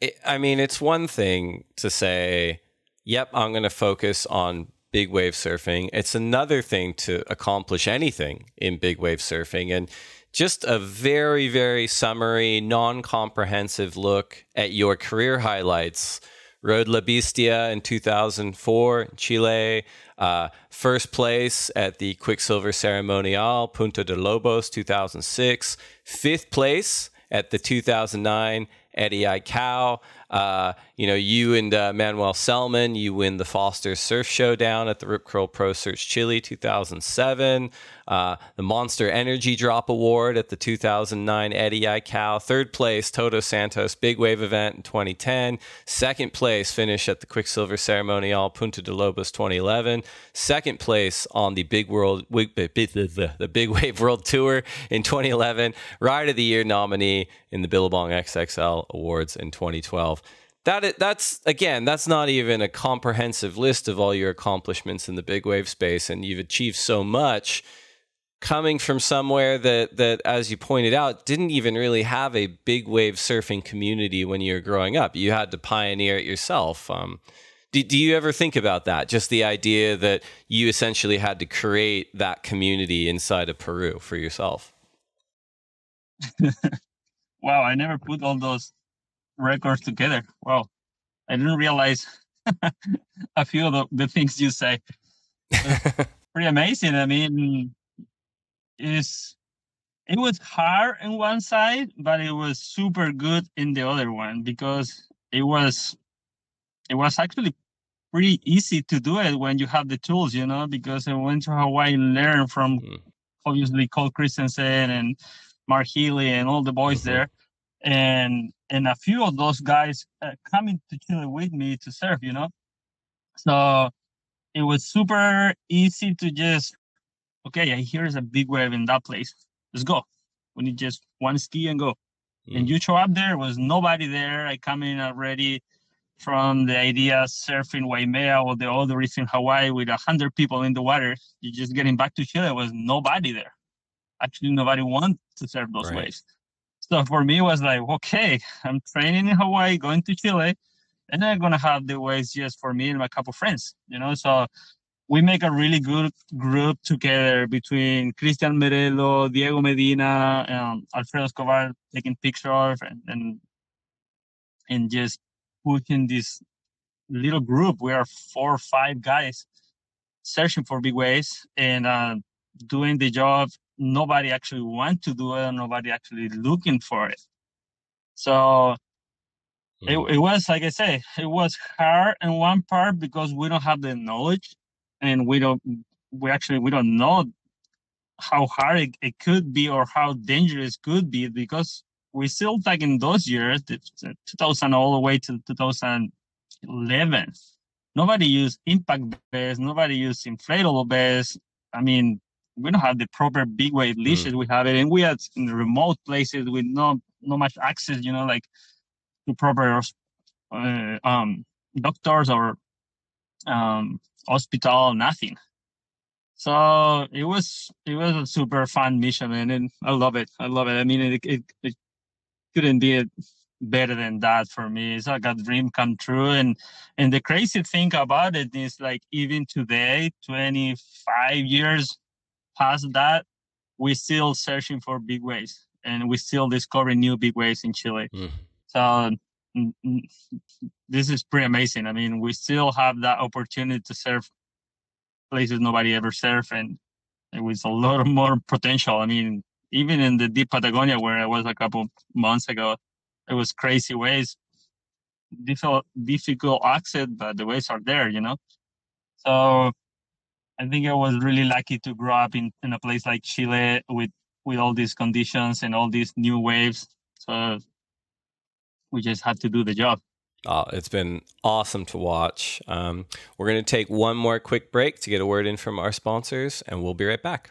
it, I mean, it's one thing to say, yep, I'm going to focus on big wave surfing. It's another thing to accomplish anything in big wave surfing. And just a very, very summary, non comprehensive look at your career highlights. Rode La Bestia in 2004 in Chile. Uh, first place at the Quiksilver Ceremonial, Punta de Lobos 2006. Fifth place at the 2009 Eddie Aikau. Uh, you know, you and uh, Manuel Selman, you win the Foster Surf Showdown at the Rip Curl Pro Search Chile 2007. Uh, the Monster Energy Drop Award at the 2009 Eddie Aikau. Third place, Todos Santos Big Wave event in 2010. Second place, finish at the Quiksilver Ceremonial Punta de Lobos 2011. Second place on the Big World the Big Wave World Tour in 2011. Ride of the Year nominee in the Billabong XXL Awards in 2012. That that's again, that's not even a comprehensive list of all your accomplishments in the big wave space, and you've achieved so much. Coming from somewhere that that as you pointed out didn't even really have a big wave surfing community when you were growing up. You had to pioneer it yourself um, do, do you ever think about that? Just the idea that you essentially had to create that community inside of peru for yourself? *laughs* Wow, I never put all those records together. Wow, I didn't realize *laughs* a few of the, the things you say. *laughs* Pretty amazing. I mean, it's it was hard in one side, but it was super good in the other one because it was it was actually pretty easy to do it when you have the tools, you know. Because I went to Hawaii and learned from mm. obviously Cole Christensen and Mark Healey and all the boys mm-hmm. there, and and a few of those guys uh, coming to Chile with me to surf, you know. So it was super easy to just okay, here's a big wave in that place. Let's go. We need just one ski and go. And you show up there, was nobody there. I come in already from the idea surfing Waimea or the other reef in Hawaii with a hundred people in the water. You're just getting back to Chile, was nobody there. Actually, nobody wanted to surf those Right. waves. So for me, it was like, okay, I'm training in Hawaii, going to Chile, and I'm gonna have the waves just for me and my couple friends, you know. So we make a really good group together between Cristian Merello, Diego Medina, um, Alfredo Escobar taking pictures and, and and just pushing this little group. We are four or five guys searching for big waves and uh, doing the job. Nobody actually want to do it. and Nobody actually looking for it. So it, Mm. it was like I say, it was hard in one part because we don't have the knowledge and we don't we actually we don't know how hard it, it could be or how dangerous it could be because we still like in those years, the- the 2000 all the way to 2011. Nobody used impact vests. Nobody used inflatable vests. I mean, we don't have the proper big wave leashes. We have it, and we had in remote places with no no much access. You know, like to proper uh, um, doctors or um, hospital. Nothing. So it was it was a super fun mission, man, and I love it. I love it. I mean, it it, it couldn't be better than that for me. It's like a dream come true. And and the crazy thing about it is like even today, 25 years past that, we're still searching for big waves and we're still discovering new big waves in Chile. Mm. So this is pretty amazing. I mean, we still have that opportunity to surf places nobody ever surfed and it was a lot more potential. I mean, even in the deep Patagonia where I was a couple months ago, it was crazy waves, difficult, difficult access, but the waves are there, you know? So I think I was really lucky to grow up in, in a place like Chile with, with all these conditions and all these new waves. So we just had to do the job. Oh, it's been awesome to watch. Um, we're going to take one more quick break to get a word in from our sponsors, and we'll be right back.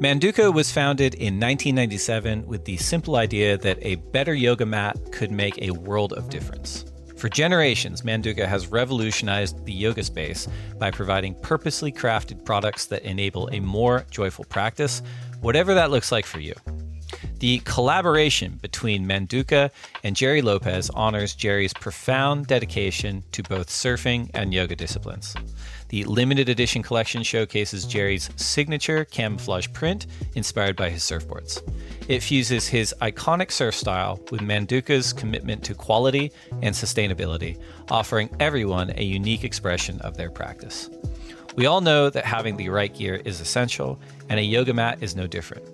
Manduka was founded in 1997 with the simple idea that a better yoga mat could make a world of difference. For generations, Manduka has revolutionized the yoga space by providing purposely crafted products that enable a more joyful practice, whatever that looks like for you. The collaboration between Manduka and Jerry Lopez honors Jerry's profound dedication to both surfing and yoga disciplines. The limited edition collection showcases Jerry's signature camouflage print inspired by his surfboards. It fuses his iconic surf style with Manduka's commitment to quality and sustainability, offering everyone a unique expression of their practice. We all know that having the right gear is essential, and a yoga mat is no different.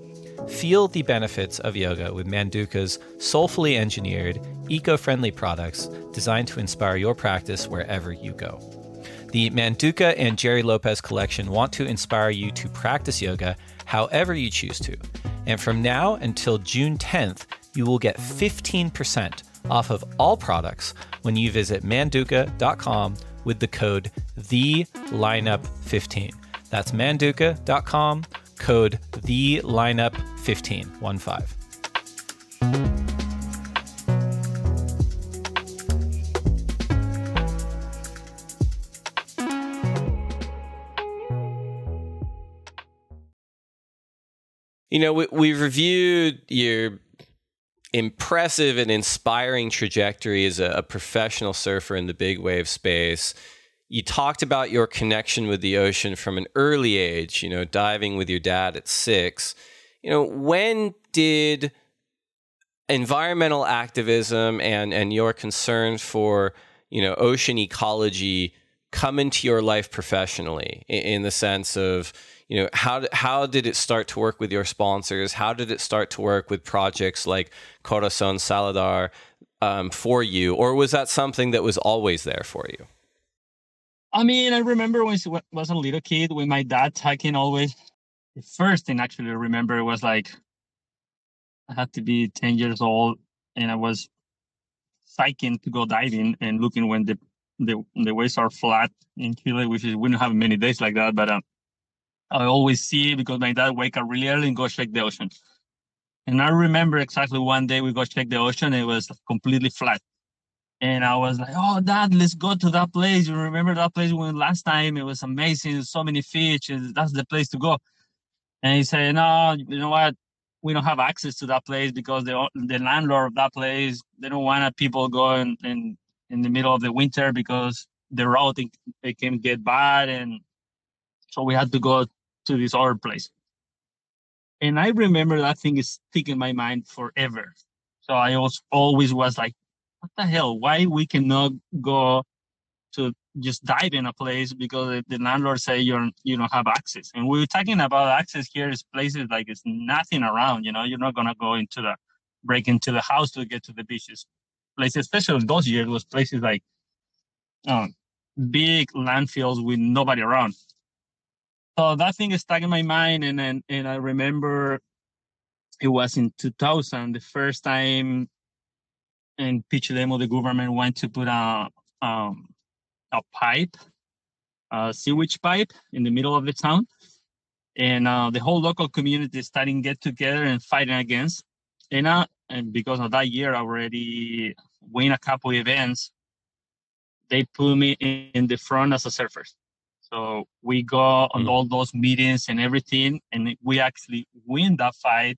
Feel the benefits of yoga with Manduka's soulfully engineered, eco friendly products designed to inspire your practice wherever you go. The Manduka and Jerry Lopez collection want to inspire you to practice yoga however you choose to. And from now until June 10th, you will get 15% off of all products when you visit manduka.com with the code THELINEUP15. That's manduka.com, code THELINEUP15, 15. You know, we, we've reviewed your impressive and inspiring trajectory as a, a, professional surfer in the big wave space. You talked about your connection with the ocean from an early age, you know, diving with your dad at six. You know, when did environmental activism and, and your concern for, you know, ocean ecology come into your life professionally in, in the sense of, you know how how did it start to work with your sponsors? How did it start to work with projects like Corazon Salado um, for you? Or was that something that was always there for you? I mean i remember when i was a little kid with my dad hiking always the first thing actually i remember was like i had to be 10 years old and i was hiking to go diving and looking when the the, the waves are flat in chile which is we don't have many days like that but um, I always see because my dad wake up really early and go check the ocean. And I remember exactly one day we go check the ocean, it was completely flat. And I was like, "Oh, Dad, let's go to that place. You remember that place we went last time? It was amazing. So many fish. That's the place to go." And he said, "No, you know what? We don't have access to that place because the the landlord of that place they don't want people going in in the middle of the winter because the road it, it can get bad, and so we had to go to this other place." And I remember that thing is stuck in my mind forever. So I was always was like, what the hell? Why we cannot go to just dive in a place because the landlord say you're you don't have access. And we're talking about access here is places like it's nothing around. You know, you're not gonna go into the break into the house to get to the beaches. Places, especially those years, was places like um, big landfills with nobody around. So that thing is stuck in my mind, and and, and I remember it was in 2000, the first time in Pichilemu, the government went to put a um, a pipe, a sewage pipe, in the middle of the town, and uh, the whole local community starting get together and fighting against. And uh, and because of that year, I already win a couple events. They put me in, in the front as a surfer. So we go on mm. all those meetings and everything, and we actually win that fight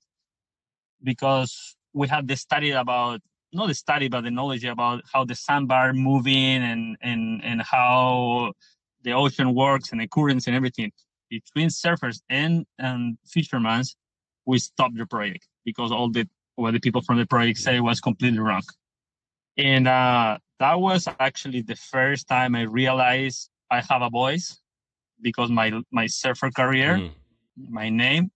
because we have the study about not the study but the knowledge about how the sandbar moving and and and how the ocean works and the currents and everything. Between surfers and and fishermen we stopped the project because all the what the people from the project say was completely wrong. And uh, that was actually the first time i realized i have a voice because my my surfer career mm. my name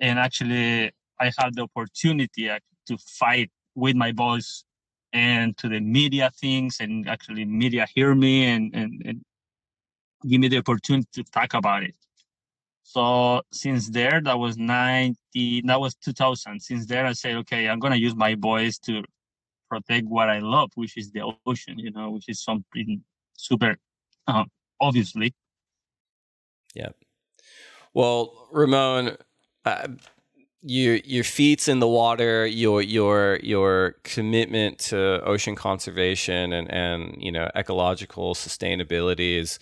and actually I had the opportunity to fight with my voice and to the media things and actually media hear me and, and, and give me the opportunity to talk about it. So since there, that was 90, that was 2000. Since there, I said, okay, I'm going to use my voice to protect what I love, which is the ocean, you know, which is something super, uh, obviously. Yeah. Well, Ramon, uh, your your feet's in the water, your your your commitment to ocean conservation and and you know ecological sustainability is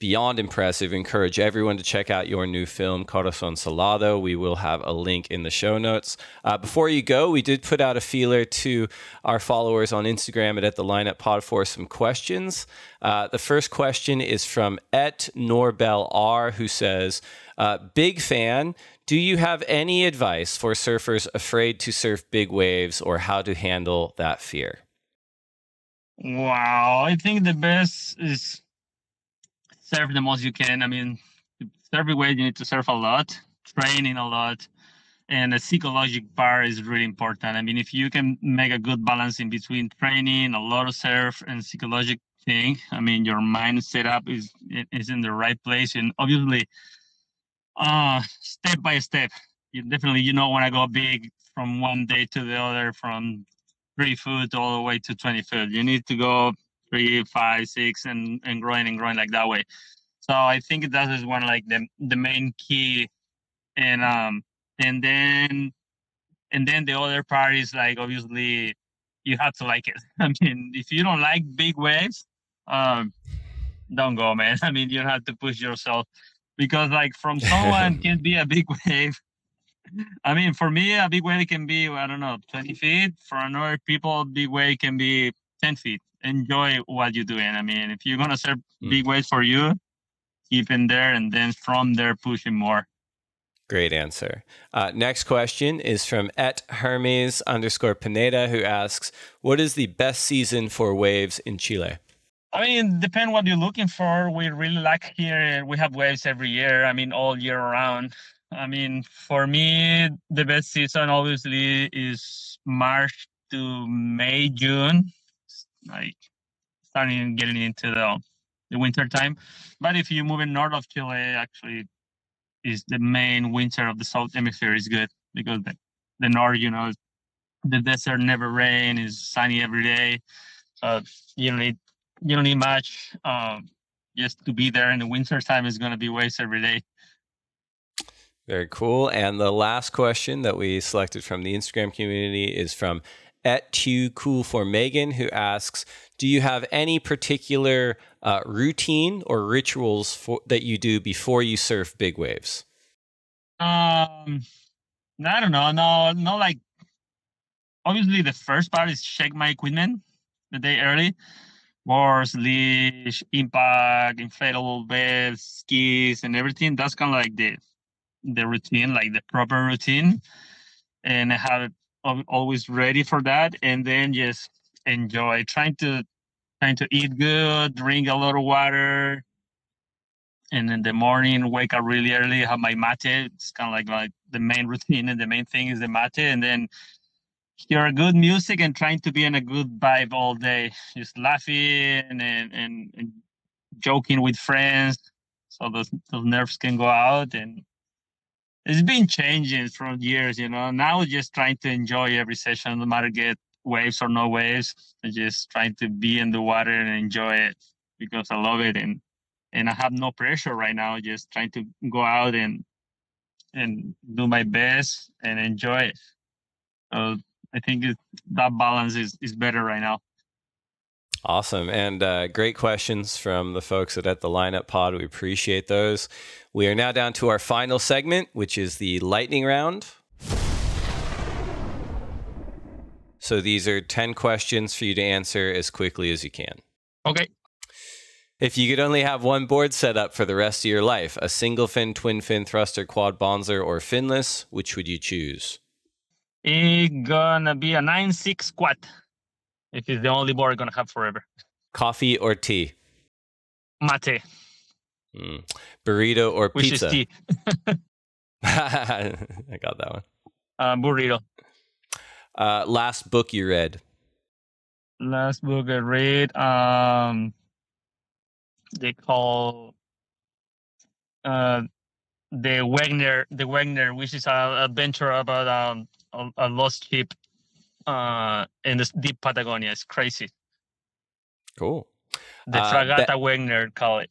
beyond impressive. Encourage everyone to check out your new film, Corazon Salado. We will have a link in the show notes. Uh, before you go, we did put out a feeler to our followers on Instagram and at the lineup pod for some questions. Uh, the first question is from Et Norbel R, who says, uh, "Big fan. Do you have any advice for surfers afraid to surf big waves or how to handle that fear? Wow, I think the best is surf the most you can. I mean, surf big you need to serve a lot, training a lot, and the psychological part is really important. I mean, if you can make a good balance in between training, a lot of surf, and psychological thing, I mean, your mind setup is is in the right place, and obviously uh step by step you definitely you know when i go big from one day to the other from three foot all the way to 20 foot you need to go three five six and and growing and growing like that way so i think that is one like the the main key and um and then and then the other part is like obviously you have to like it *laughs* i mean if you don't like big waves um don't go man *laughs* i mean you have to push yourself because like from someone *laughs* can be a big wave. I mean, for me, a big wave can be I don't know, 20 feet. For another people, a big wave can be 10 feet. Enjoy what you're doing. I mean, if you're gonna serve mm. big waves for you, keep in there, and then from there pushing more. Great answer. Uh, next question is from et Hermes underscore Pineda, who asks, "What is the best season for waves in Chile?" I mean, depend what you're looking for. We really like here. We have waves every year. I mean, all year around. I mean, for me, the best season obviously is March to May, June, like starting getting into the the winter time. But if you move in north of Chile, actually, is the main winter of the south hemisphere is good because the, the north, you know, the desert never rain, is sunny every day. So you don't need you don't need much. Um, just to be there in the winter time is going to be waste every day. Very cool. And the last question that we selected from the Instagram community is from at Too Cool for Megan, who asks, "Do you have any particular uh, routine or rituals for, that you do before you surf big waves?" Um, I don't know. No, no. Like, obviously, the first part is check my equipment the day early. Boards, leash, impact, inflatable beds, skis, and everything. That's kind of like the the routine, like the proper routine. And I have always ready for that. And then just enjoy trying to trying to eat good, drink a lot of water, and in the morning wake up really early, have my mate. It's kind of like like the main *laughs* routine, and the main thing is the mate, and then hear good music and trying to be in a good vibe all day, just laughing and and, and joking with friends, so those those nerves can go out. And it's been changing from years, you know. Now just trying to enjoy every session, no matter get waves or no waves. Just trying to be in the water and enjoy it because I love it and and I have no pressure right now. Just trying to go out and and do my best and enjoy it. So I think it, that balance is is better right now. Awesome. And uh, great questions from the folks at, at the Lineup Pod. We appreciate those. We are now down to our final segment, which is the lightning round. So these are 10 questions for you to answer as quickly as you can. Okay. If you could only have one board set up for the rest of your life, a single fin, twin fin, thruster, quad bonzer, or finless, which would you choose? It's gonna be a 9 6 quad. If it's the only bar I'm gonna have forever. Coffee or tea? Mate. Mm. Burrito or Which pizza? is tea. *laughs* I got that one. Uh, burrito. Uh, last book you read? Last book I read, um, they call uh, the Wager, the Wager, which is an adventure about um, a, a lost ship uh, in the deep Patagonia. It's crazy. Cool. The Uh, Fragata Wager call it.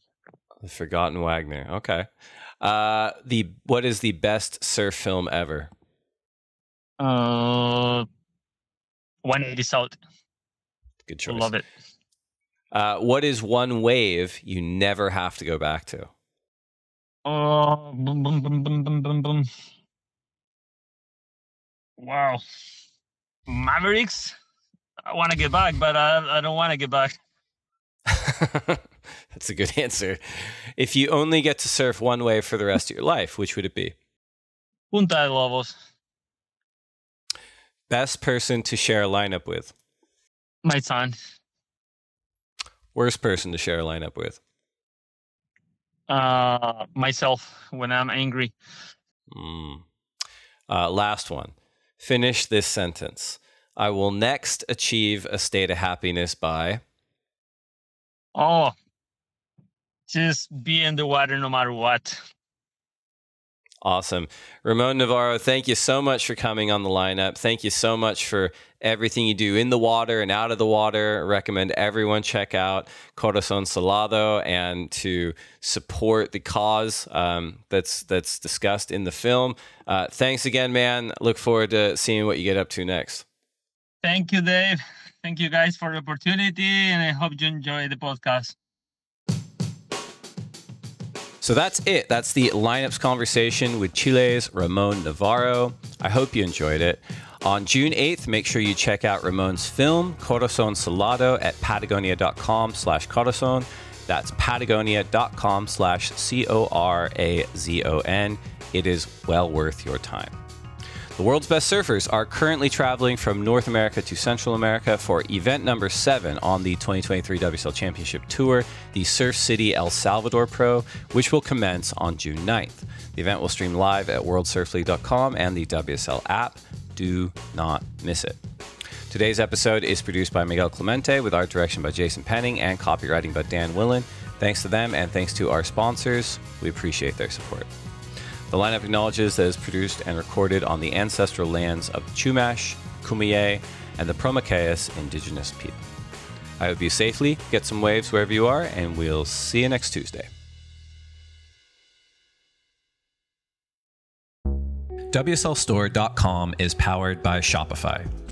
The Forgotten Wager. Okay. Uh, the what is the best surf film ever? Uh, 180 South. Good choice. Love it. Uh, what is one wave you never have to go back to? Oh, boom, boom, boom, boom, boom, boom, boom. Wow. Mavericks? I want to get back, but I, I don't want to get back. *laughs* That's a good answer. If you only get to surf one way for the rest of your life, which would it be? Punta de Lobos. Best person to share a lineup with? My son. Worst person to share a lineup with? Uh, myself when I'm angry. Mm. Uh, last one. Finish this sentence. I will next achieve a state of happiness by. Oh, just be in the water no matter what. Awesome. Ramon Navarro, thank you so much for coming on the lineup. Thank you so much for everything you do in the water and out of the water. I recommend everyone check out Corazon Salado and to support the cause um, that's that's discussed in the film. Uh, thanks again, man. Look forward to seeing what you get up to next. Thank you, Dave. Thank you guys for the opportunity, and I hope you enjoy the podcast. So that's it. That's the lineups conversation with Chile's Ramon Navarro. I hope you enjoyed it. On June 8th, make sure you check out Ramon's film, Corazon Salado, at patagonia.com slash corazon. That's patagonia.com slash C-O-R-A-Z-O-N. It is well worth your time. The world's best surfers are currently traveling from North America to Central America for event number seven on the 2023 WSL Championship Tour, the Surf City El Salvador Pro, which will commence on June 9th. The event will stream live at worldsurfleague.com and the WSL app. Do not miss it. Today's episode is produced by Miguel Clemente with art direction by Jason Penning and copywriting by Dan Willen. Thanks to them and thanks to our sponsors. We appreciate their support. The lineup acknowledges that it is produced and recorded on the ancestral lands of Chumash, Kumeyaay, and the Prometheus indigenous people. I hope you safely get some waves wherever you are, and we'll see you next Tuesday. WSLStore.com is powered by Shopify.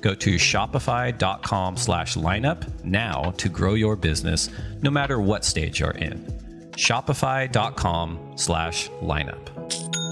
Go to shopify.com slash lineup now to grow your business no matter what stage you're in. Shopify.com slash lineup.